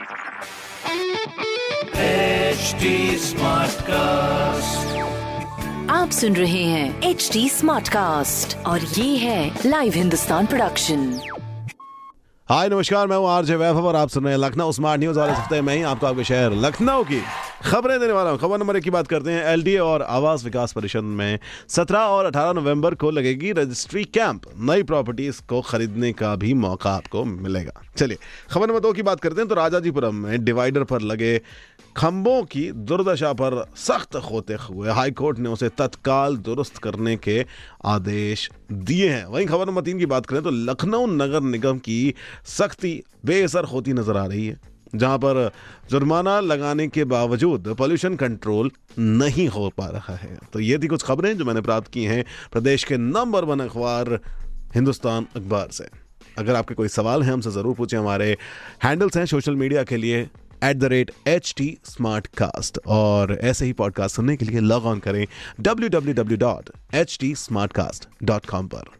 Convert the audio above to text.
HD cast आप सुन रहे हैं एच डी स्मार्ट कास्ट और ये है लाइव हिंदुस्तान प्रोडक्शन हाय, नमस्कार, मैं हूँ आरजे वैभव और आप सुन रहे हैं लखनऊ स्मार्ट न्यूज़ और इस हफ़्ते मैं ही आपको आपके शहर लखनऊ की खबरें देने वाला हूँ। खबर नंबर एक की बात करते हैं। एलडीए और आवास विकास परिषद में 17 और 18 नवंबर को लगेगी रजिस्ट्री कैंप। नई प्रॉपर्टीज़ को खरीदने का भी मौका आपको मिलेगा। चलिए, खबर नंबर दो की बात करते हैं। तो राजाजीपुरम में डिवाइडर पर लगे खंभों की दुर्दशा पर सख्त होते हुए हाईकोर्ट ने उसे तत्काल दुरुस्त करने के आदेश दिए हैं। वहीं खबर नंबर तीन की बात करें तो लखनऊ नगर निगम की सख्ती बेअसर होती नज़र आ रही है। जहाँ पर जुर्माना लगाने के बावजूद पोल्यूशन कंट्रोल नहीं हो पा रहा है। तो ये थी कुछ खबरें जो मैंने प्राप्त की हैं प्रदेश के नंबर वन अखबार हिंदुस्तान अखबार से। अगर आपके कोई सवाल हैं, हमसे ज़रूर पूछें। हमारे हैंडल्स हैं सोशल मीडिया के लिए at the rate H T smart cast और ऐसे ही पॉडकास्ट सुनने के लिए लॉग ऑन करें W W W dot H T smart cast dot com पर।